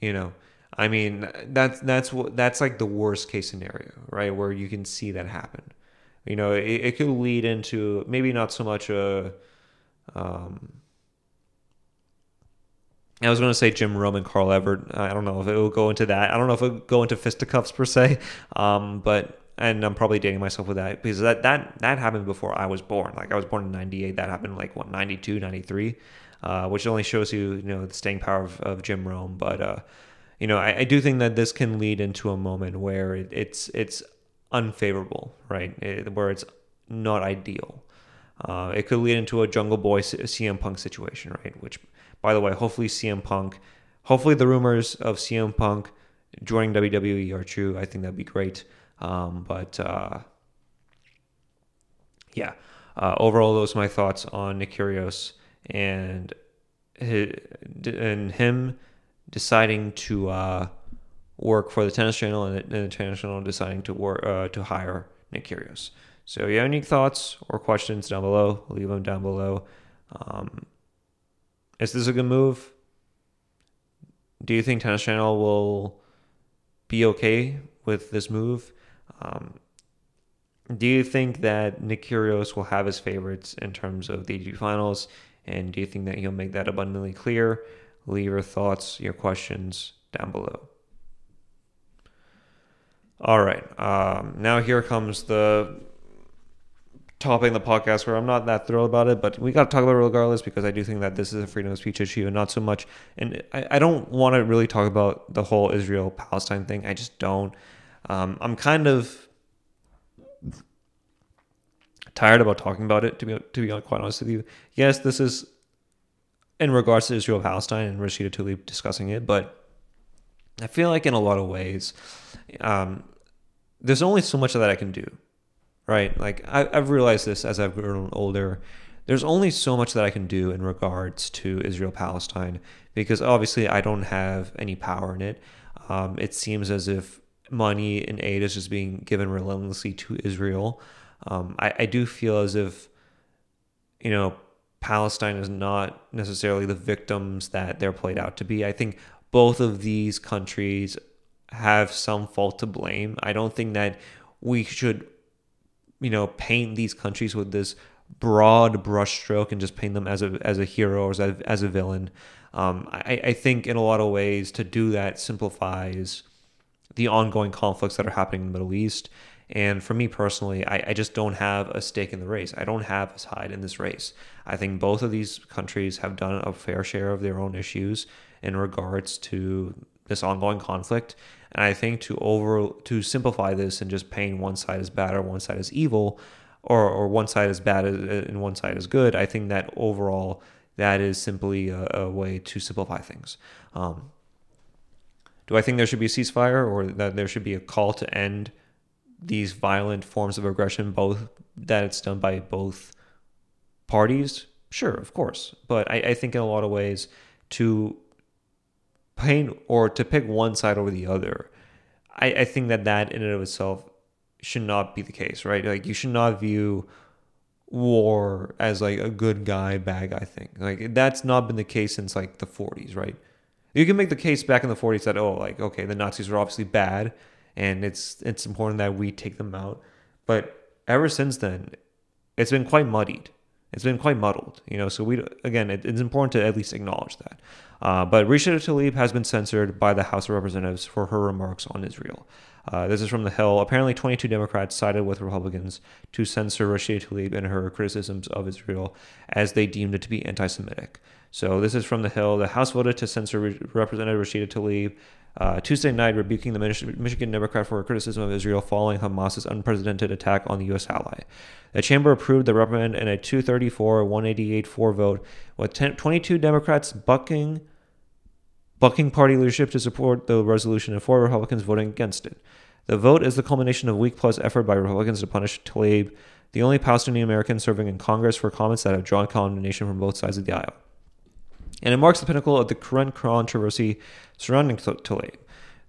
You know, I mean, that's that's what that's like the worst case scenario, right? Where you can see that happen. You know, it, it could lead into maybe not so much a. Um, I was going to say Jim Rome and Carl Everett. I don't know if it will go into that. I don't know if it will go into fisticuffs per se, um, but and I'm probably dating myself with that because that that that happened before I was born. Like I was born in '98. That happened like what '92, '93, uh, which only shows you you know the staying power of, of Jim Rome. But uh, you know, I, I, do think that this can lead into a moment where it, it's it's unfavorable, right? It, where it's not ideal. Uh, it could lead into a Jungle Boy CM Punk situation, right? Which, by the way, hopefully CM Punk, hopefully the rumors of CM Punk joining WWE are true. I think that'd be great. Um, but uh, yeah, uh, overall, those are my thoughts on Nick and and him deciding to uh, work for the tennis channel and the, tennis channel deciding to work uh, to hire Nick. So, if you have any thoughts or questions down below, leave them down below. Um, is this a good move? Do you think Tennis Channel will be okay with this move? Um, do you think that Nick Kyrgios will have his favorites in terms of the ATP finals? And do you think that he'll make that abundantly clear? Leave your thoughts, your questions down below. All right. Um, now here comes the topic in the podcast where I'm not that thrilled about it, but we got to talk about it regardless because I do think that this is a freedom of speech issue and not so much. And I, I don't want to really talk about the whole Israel Palestine thing. I just don't. Um, I'm kind of tired about talking about it. To be to be quite honest with you, yes, this is in regards to Israel Palestine and Rashida Tlaib discussing it, but I feel like in a lot of ways, um, there's only so much of that I can do, right? Like I, I've realized this as I've grown older. There's only so much that I can do in regards to Israel Palestine because obviously I don't have any power in it. Um, it seems as if money and aid is just being given relentlessly to Israel. Um, I, I do feel as if, you know, Palestine is not necessarily the victims that they're played out to be. I think both of these countries have some fault to blame. I don't think that we should, you know, paint these countries with this broad brushstroke and just paint them as a as a hero or as a, as a villain. Um, I, I think in a lot of ways to do that simplifies the ongoing conflicts that are happening in the Middle East. And for me personally, I, I, just don't have a stake in the race. I don't have a side in this race. I think both of these countries have done a fair share of their own issues in regards to this ongoing conflict. And I think to over to simplify this and just paint one side as bad or one side as evil, or or one side as bad and one side as good, I think that overall that is simply a, a way to simplify things. Um, do I think there should be a ceasefire or that there should be a call to end these violent forms of aggression, both that it's done by both parties? Sure, of course. But I, I think in a lot of ways to paint or to pick one side over the other, I, I think that that in and of itself should not be the case, right? Like you should not view war as like a good guy, bad guy thing. Like that's not been the case since like the 40s, right? You can make the case back in the 40s that oh, like okay, the Nazis were obviously bad, and it's it's important that we take them out. But ever since then, it's been quite muddied. It's been quite muddled, you know. So we again, it, it's important to at least acknowledge that. Uh, but Rashida Tlaib has been censored by the House of Representatives for her remarks on Israel. Uh, this is from The Hill. Apparently, 22 Democrats sided with Republicans to censor Rashida Tlaib and her criticisms of Israel as they deemed it to be anti Semitic. So, this is from The Hill. The House voted to censor Re- Representative Rashida Tlaib uh, Tuesday night, rebuking the Michigan Democrat for her criticism of Israel following Hamas's unprecedented attack on the U.S. ally. The chamber approved the reprimand in a 234 188 4 vote, with 10, 22 Democrats bucking bucking party leadership to support the resolution and four Republicans voting against it. The vote is the culmination of week plus effort by Republicans to punish Tlaib, the only Palestinian American serving in Congress, for comments that have drawn condemnation from both sides of the aisle. And it marks the pinnacle of the current controversy surrounding Tlaib.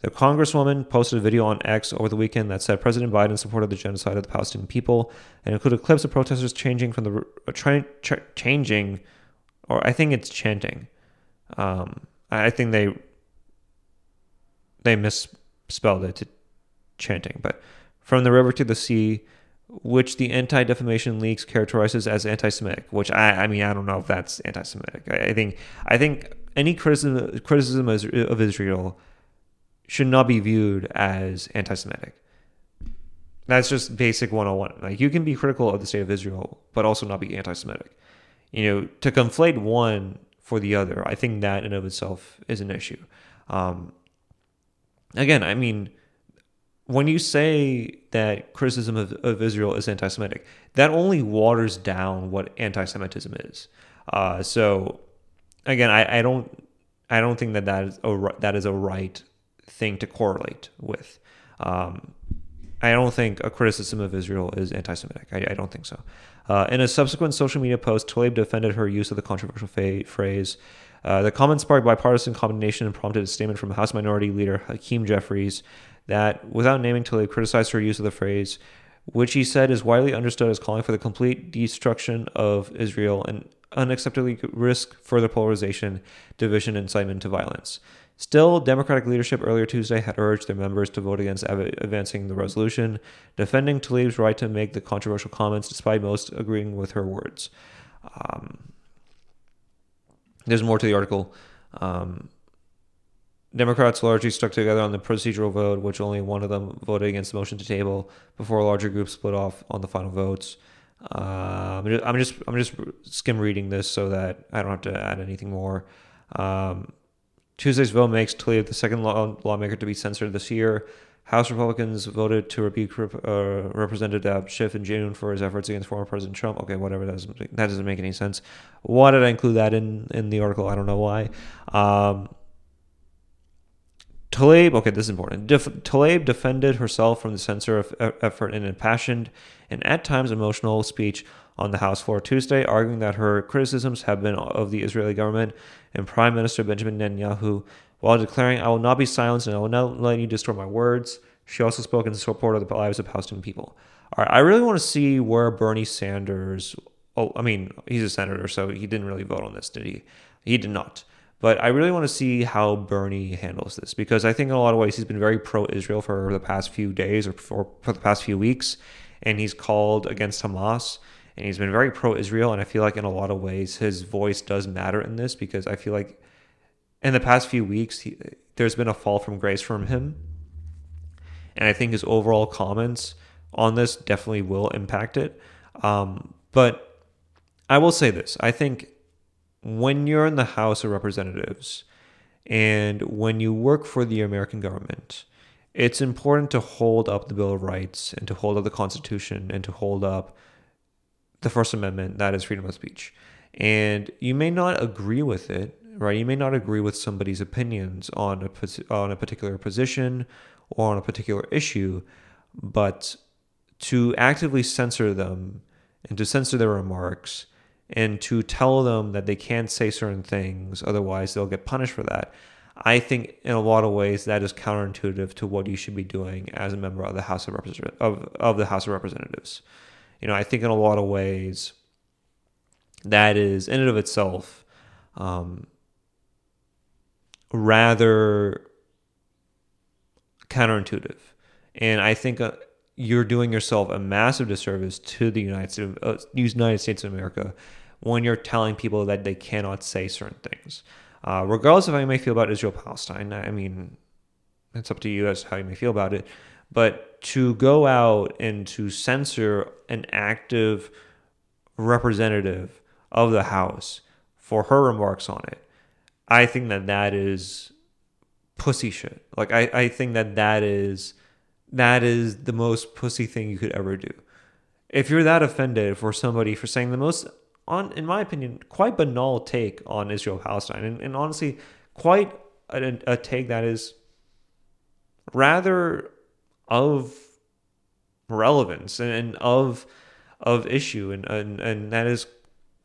The Congresswoman posted a video on X over the weekend that said President Biden supported the genocide of the Palestinian people and included clips of protesters changing from the uh, tra- tra- changing, or I think it's chanting. Um, I think they they misspelled it to chanting, but from the river to the sea, which the Anti Defamation League characterizes as anti-Semitic. Which I, I mean, I don't know if that's anti-Semitic. I, I think, I think any criticism criticism of Israel should not be viewed as anti-Semitic. That's just basic 101. Like you can be critical of the state of Israel, but also not be anti-Semitic. You know, to conflate one for the other, I think that in of itself is an issue. Um, again, I mean, when you say that criticism of, of Israel is anti-Semitic, that only waters down what anti-Semitism is. Uh, so, again, I, I, don't, I don't think that that is a that is a right thing to correlate with. Um, I don't think a criticism of Israel is anti-Semitic. I, I don't think so. Uh, in a subsequent social media post, Tlaib defended her use of the controversial fa- phrase. Uh, the comment sparked bipartisan condemnation and prompted a statement from House Minority Leader Hakeem Jeffries that, without naming Tlaib, criticized her use of the phrase, which he said is widely understood as calling for the complete destruction of Israel and unacceptably risk further polarization, division, and incitement to violence. Still, Democratic leadership earlier Tuesday had urged their members to vote against advancing the resolution, defending Tlaib's right to make the controversial comments despite most agreeing with her words. Um, there's more to the article. Um, Democrats largely stuck together on the procedural vote, which only one of them voted against the motion to table before a larger group split off on the final votes. Uh, I'm just I'm just skim reading this so that I don't have to add anything more. Um, Tuesday's vote makes Tlaib the second law, lawmaker to be censored this year. House Republicans voted to rebuke uh, Representative Schiff in June for his efforts against former President Trump. Okay, whatever. That doesn't, that doesn't make any sense. Why did I include that in, in the article? I don't know why. Um, Tlaib, okay, this is important. Def, Tlaib defended herself from the censor of effort in impassioned and at times emotional speech on the House floor Tuesday, arguing that her criticisms have been of the Israeli government and Prime Minister Benjamin Netanyahu, while declaring, I will not be silenced and I will not let you distort my words. She also spoke in support of the lives of Palestinian people. All right, I really want to see where Bernie Sanders, oh, I mean, he's a senator, so he didn't really vote on this, did he? He did not. But I really want to see how Bernie handles this because I think in a lot of ways he's been very pro Israel for the past few days or for, for the past few weeks. And he's called against Hamas and he's been very pro Israel. And I feel like in a lot of ways his voice does matter in this because I feel like in the past few weeks he, there's been a fall from grace from him. And I think his overall comments on this definitely will impact it. Um, but I will say this I think when you're in the House of Representatives and when you work for the American government, it's important to hold up the Bill of Rights and to hold up the Constitution and to hold up the First Amendment, that is freedom of speech. and you may not agree with it, right? You may not agree with somebody's opinions on a on a particular position or on a particular issue, but to actively censor them and to censor their remarks and to tell them that they can't say certain things, otherwise they'll get punished for that. I think in a lot of ways that is counterintuitive to what you should be doing as a member of the House of Representatives. Of, of the House of Representatives. You know, I think in a lot of ways that is in and of itself um, rather counterintuitive. And I think uh, you're doing yourself a massive disservice to the United States, uh, United States of America when you're telling people that they cannot say certain things. Uh, regardless of how you may feel about Israel Palestine, I mean, it's up to you as how you may feel about it. But to go out and to censor an active representative of the House for her remarks on it, I think that that is pussy shit. Like I, I think that that is that is the most pussy thing you could ever do. If you're that offended for somebody for saying the most on in my opinion quite banal take on Israel Palestine and, and honestly quite a, a take that is rather of relevance and, and of of issue and, and and that is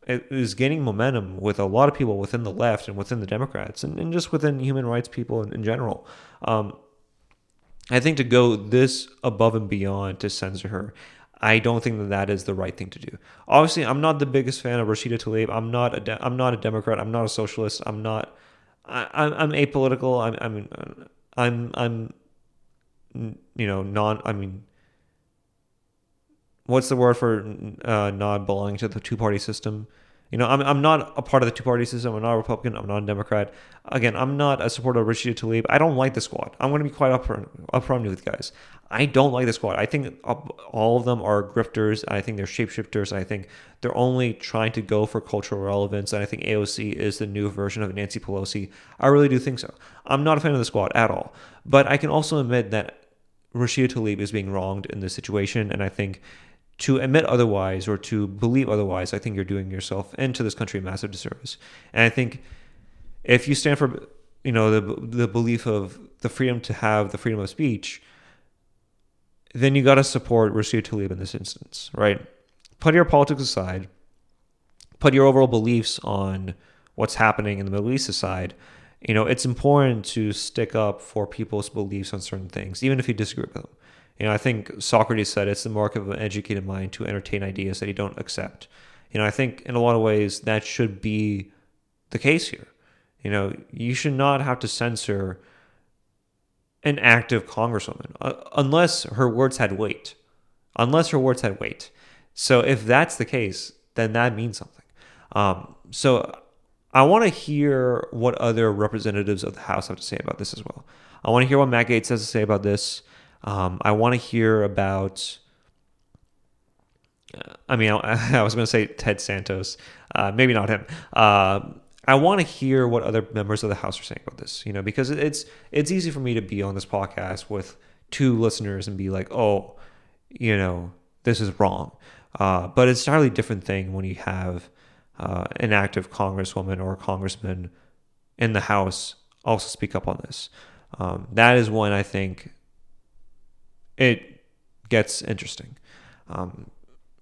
is gaining momentum with a lot of people within the left and within the Democrats and, and just within human rights people in, in general. Um, I think to go this above and beyond to censor her, I don't think that that is the right thing to do. Obviously, I'm not the biggest fan of Rashida Tlaib. I'm not a de- I'm not a Democrat. I'm not a socialist. I'm not. I, I'm, I'm apolitical. I'm I'm I'm I'm you know non. I mean what's the word for uh, not belonging to the two party system? You know, I'm, I'm not a part of the two party system. I'm not a Republican. I'm not a Democrat. Again, I'm not a supporter of Rashida Tlaib. I don't like the squad. I'm going to be quite upfront, upfront with you guys. I don't like the squad. I think all of them are grifters. I think they're shapeshifters. I think they're only trying to go for cultural relevance. And I think AOC is the new version of Nancy Pelosi. I really do think so. I'm not a fan of the squad at all. But I can also admit that Rashida Tlaib is being wronged in this situation. And I think to admit otherwise or to believe otherwise, I think you're doing yourself and to this country a massive disservice. And I think if you stand for you know the the belief of the freedom to have the freedom of speech, then you got to support Rashida Tlaib in this instance, right? Put your politics aside, put your overall beliefs on what's happening in the Middle East aside. You know, it's important to stick up for people's beliefs on certain things, even if you disagree with them. You know, I think Socrates said it's the mark of an educated mind to entertain ideas that you don't accept. You know, I think in a lot of ways that should be the case here. You know, you should not have to censor an active congresswoman uh, unless her words had weight. Unless her words had weight. So if that's the case, then that means something. Um, so I want to hear what other representatives of the House have to say about this as well. I want to hear what Matt Gaetz has to say about this. Um, I want to hear about. I mean, I, I was going to say Ted Santos, uh, maybe not him. Uh, I want to hear what other members of the House are saying about this. You know, because it's it's easy for me to be on this podcast with two listeners and be like, oh, you know, this is wrong. Uh, but it's a entirely different thing when you have uh, an active congresswoman or congressman in the House also speak up on this. Um, that is when I think it gets interesting. Um,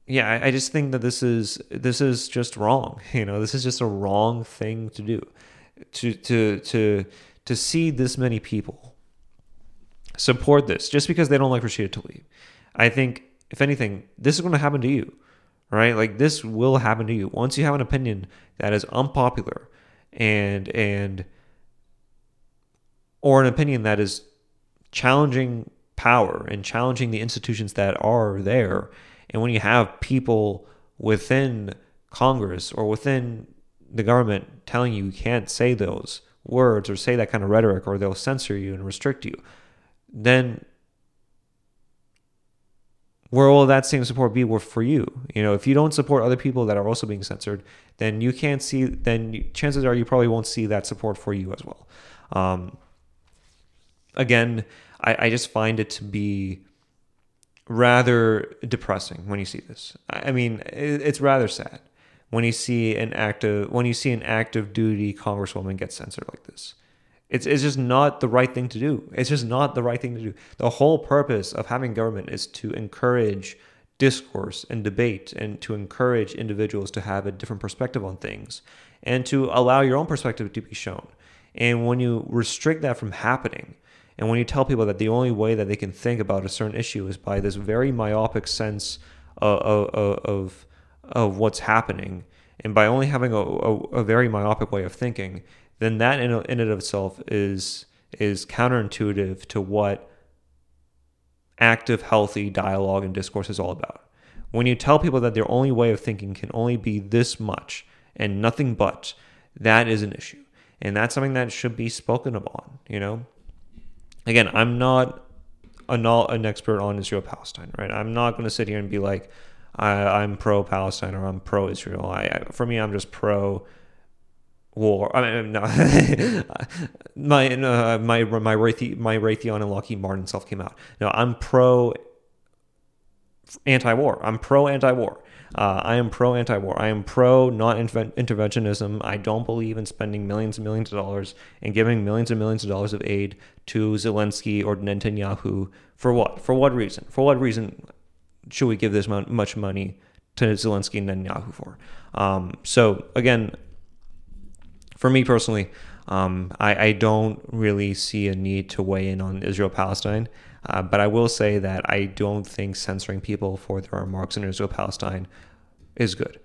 yeah, I, I, just think that this is this is just wrong. You know, this is just a wrong thing to do. To to to to see this many people support this just because they don't like Rashida Tlaib. I think if anything, this is going to happen to you, right? Like this will happen to you once you have an opinion that is unpopular and and or an opinion that is challenging power and challenging the institutions that are there. And when you have people within Congress or within the government telling you you can't say those words or say that kind of rhetoric or they'll censor you and restrict you, then where will that same support be for you? You know, if you don't support other people that are also being censored, then you can't see. Then chances are you probably won't see that support for you as well. Um, again, I, I just find it to be rather depressing when you see this. I mean, it's rather sad when you see an active when you see an active duty congresswoman get censored like this. It's it's just not the right thing to do. It's just not the right thing to do. The whole purpose of having government is to encourage discourse and debate and to encourage individuals to have a different perspective on things and to allow your own perspective to be shown. And when you restrict that from happening, and when you tell people that the only way that they can think about a certain issue is by this very myopic sense of, of, of, what's happening, and by only having a, a, a, very myopic way of thinking, then that in, in and of itself is is counterintuitive to what active, healthy dialogue and discourse is all about. When you tell people that their only way of thinking can only be this much and nothing but, that is an issue. And that's something that should be spoken upon, you know? Again, I'm not a, an expert on Israel Palestine, right? I'm not going to sit here and be like, I, am pro Palestine or I'm pro Israel. I, I, for me, I'm just pro war. I mean, no, my uh, my my Raytheon, my Raytheon and Lockheed Martin stuff came out. No, I'm pro anti-war. I'm pro anti-war. Uh, I am pro anti-war. I am pro non-interventionism. I don't believe in spending millions and millions of dollars and giving millions and millions of dollars of aid to Zelensky or Netanyahu for what? For what reason? For what reason should we give this much money to Zelensky and Netanyahu for? Um, so again, for me personally, um, I, I, don't really see a need to weigh in on Israel Palestine. Uh, but I will say that I don't think censoring people for their remarks in Israel Palestine is good.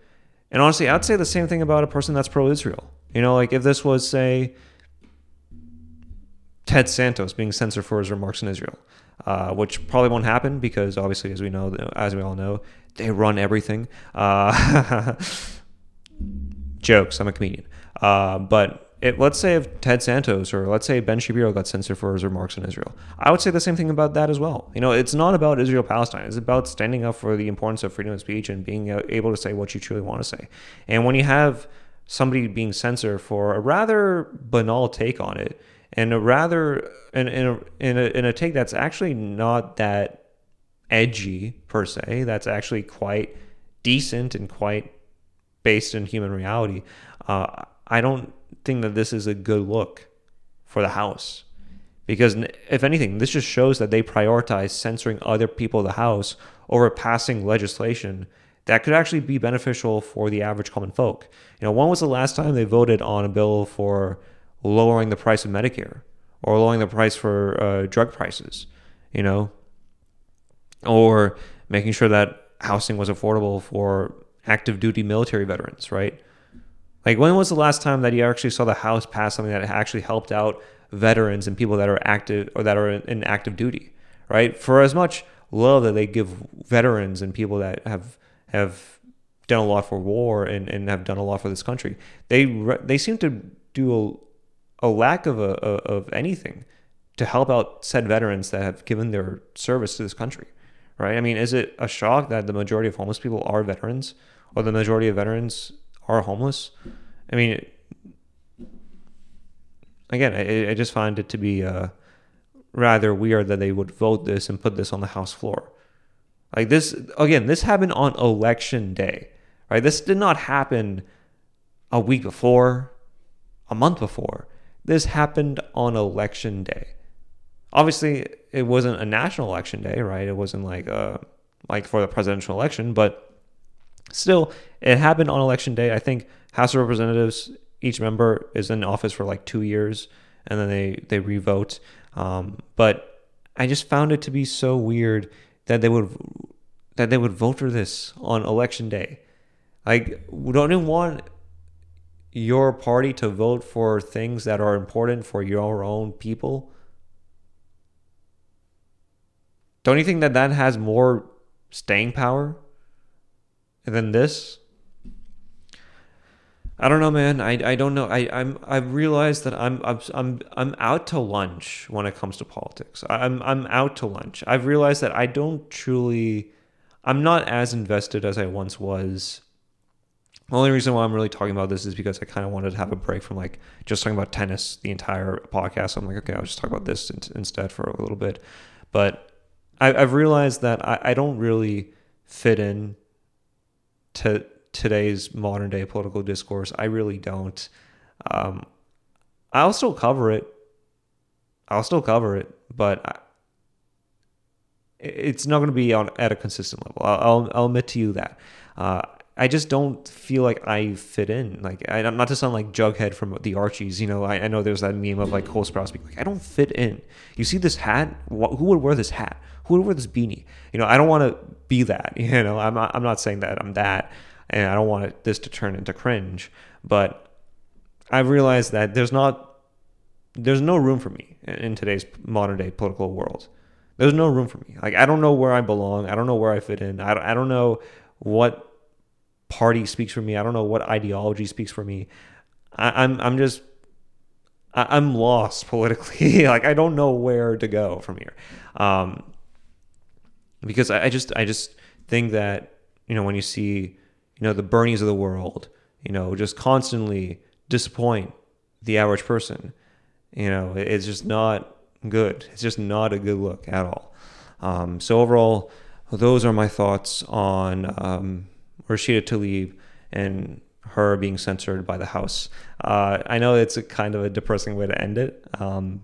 And honestly, I'd say the same thing about a person that's pro Israel. You know, like if this was, say, Ted Santos being censored for his remarks in Israel, uh, which probably won't happen because obviously, as we know, as we all know, they run everything. Uh, jokes. I'm a comedian. Uh, but let's say if Ted Santos or let's say Ben Shapiro got censored for his remarks on Israel, I would say the same thing about that as well. You know, it's not about Israel Palestine. It's about standing up for the importance of freedom of speech and being able to say what you truly want to say. And when you have somebody being censored for a rather banal take on it, and a rather in, in, a, in, a, in a take that's actually not that edgy per se, that's actually quite decent and quite based in human reality. Uh, I don't think that this is a good look for the House. Because if anything, this just shows that they prioritize censoring other people of the House over passing legislation that could actually be beneficial for the average common folk. You know, when was the last time they voted on a bill for lowering the price of Medicare or lowering the price for uh, drug prices? You know, or making sure that housing was affordable for active duty military veterans, right? Like, when was the last time that you actually saw the House pass something that actually helped out veterans and people that are active or that are in active duty, right? For as much love that they give veterans and people that have have done a lot for war and, and have done a lot for this country, they they seem to do a, a lack of a, of anything to help out said veterans that have given their service to this country, right? I mean, is it a shock that the majority of homeless people are veterans, or the majority of veterans are homeless. I mean, again, I, I just find it to be uh, rather weird that they would vote this and put this on the House floor. Like this, again, this happened on election day, right? This did not happen a week before, a month before. This happened on election day. Obviously, it wasn't a national election day, right? It wasn't like uh, like for the presidential election, but Still, it happened on election day. I think House of Representatives, each member is in office for like two years, and then they they revote. Um, but I just found it to be so weird that they would that they would vote for this on election day. Like, don't you want your party to vote for things that are important for your own people? Don't you think that that has more staying power? And then this. I don't know, man. I, I don't know. I I'm I've realized that I'm I'm I'm out to lunch when it comes to politics. I'm I'm out to lunch. I've realized that I don't truly. I'm not as invested as I once was. The only reason why I'm really talking about this is because I kind of wanted to have a break from like just talking about tennis the entire podcast. I'm like, okay, I'll just talk about this in, instead for a little bit. But I, have realized that I, I don't really fit in to today's modern day political discourse. I really don't. Um, I'll still cover it. I'll still cover it, but I, it's not going to be on at a consistent level. I'll, I'll, admit to you that. Uh, I just don't feel like I fit in. Like, I, not to sound like Jughead from the Archies. You know, I, I know there's that meme of like Cole Sprouse being like, I don't fit in. You see this hat? Who would wear this hat? Who would wear this beanie? You know, I don't want to be that. You know, I'm not, I'm not saying that I'm that, and I don't want this to turn into cringe. But I've realized that there's not, there's no room for me in today's modern day political world. There's no room for me. Like, I don't know where I belong. I don't know where I fit in. I don't, I don't know what party speaks for me. I don't know what ideology speaks for me. I, am I'm, I'm just I, am lost politically. like I don't know where to go from here, um, because I, I just I just think that you know when you see you know the Bernies of the world, you know, just constantly disappoint the average person. You know, it's just not good. It's just not a good look at all. Um, so overall, those are my thoughts on um, Rashida Tlaib and her being censored by the House. Uh, I know it's a kind of a depressing way to end it. Um,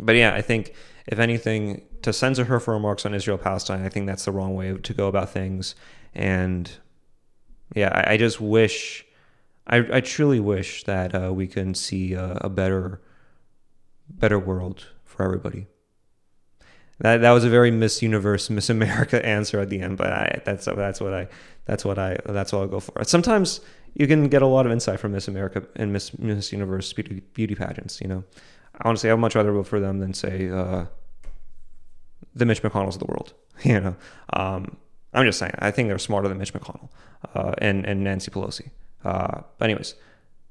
but yeah, I think if anything, to censor her for remarks on Israel Palestine, I think that's the wrong way to go about things. And yeah, I, I just wish, I, I truly wish that uh, we can see a, a better, better world for everybody. That that was a very Miss Universe, Miss America answer at the end, but I, that's that's what I that's what I that's what I'll go for. Sometimes you can get a lot of insight from Miss America and Miss Miss Universe beauty, beauty pageants. You know, honestly, I would much rather vote for them than say uh, the Mitch McConnells of the world. You know, um, I'm just saying. I think they're smarter than Mitch McConnell uh, and and Nancy Pelosi. Uh, anyways,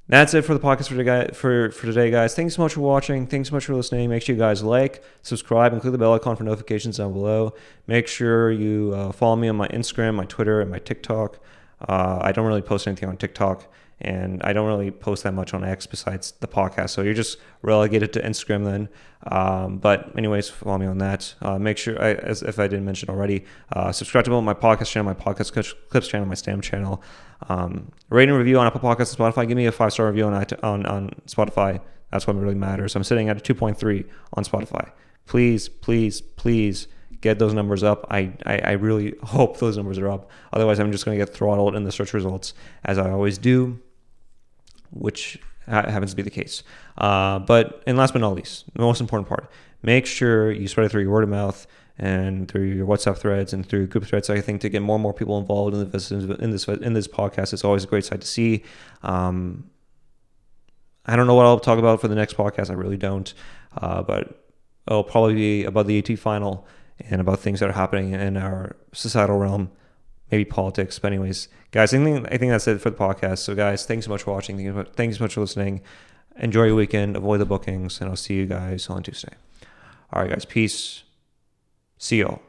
that's it for the podcast for today, for, for today, guys. Thanks so much for watching. Thanks so much for listening. Make sure you guys like, subscribe, and click the bell icon for notifications down below. Make sure you uh, follow me on my Instagram, my Twitter, and my TikTok. Uh, I don't really post anything on TikTok and I don't really post that much on X besides the podcast. So you're just relegated to Instagram then. Um, but anyways, follow me on that. Uh, make sure, I, as if I didn't mention already, uh, subscribe to my podcast channel, my podcast clips channel, my Stam channel. Um, rate and review on Apple Podcasts and Spotify. Give me a five star review on, on on Spotify. That's what really matters. I'm sitting at a 2.3 on Spotify. Please, please, please get those numbers up. I, I, I really hope those numbers are up. Otherwise, I'm just going to get throttled in the search results, as I always do which ha- happens to be the case. Uh, but and last but not least, the most important part: make sure you spread it through your word of mouth and through your WhatsApp threads and through group threads. I think to get more and more people involved in this in this in this podcast, it's always a great sight to see. Um, I don't know what I'll talk about for the next podcast. I really don't, uh, but it'll probably be about the AT final and about things that are happening in our societal realm maybe politics. But anyways, guys, I think I think that's it for the podcast. So guys, thanks so much for watching. Thanks so much for listening. Enjoy your weekend. Avoid the bookings, and I'll see you guys on Tuesday. All right, guys. Peace. See y'all.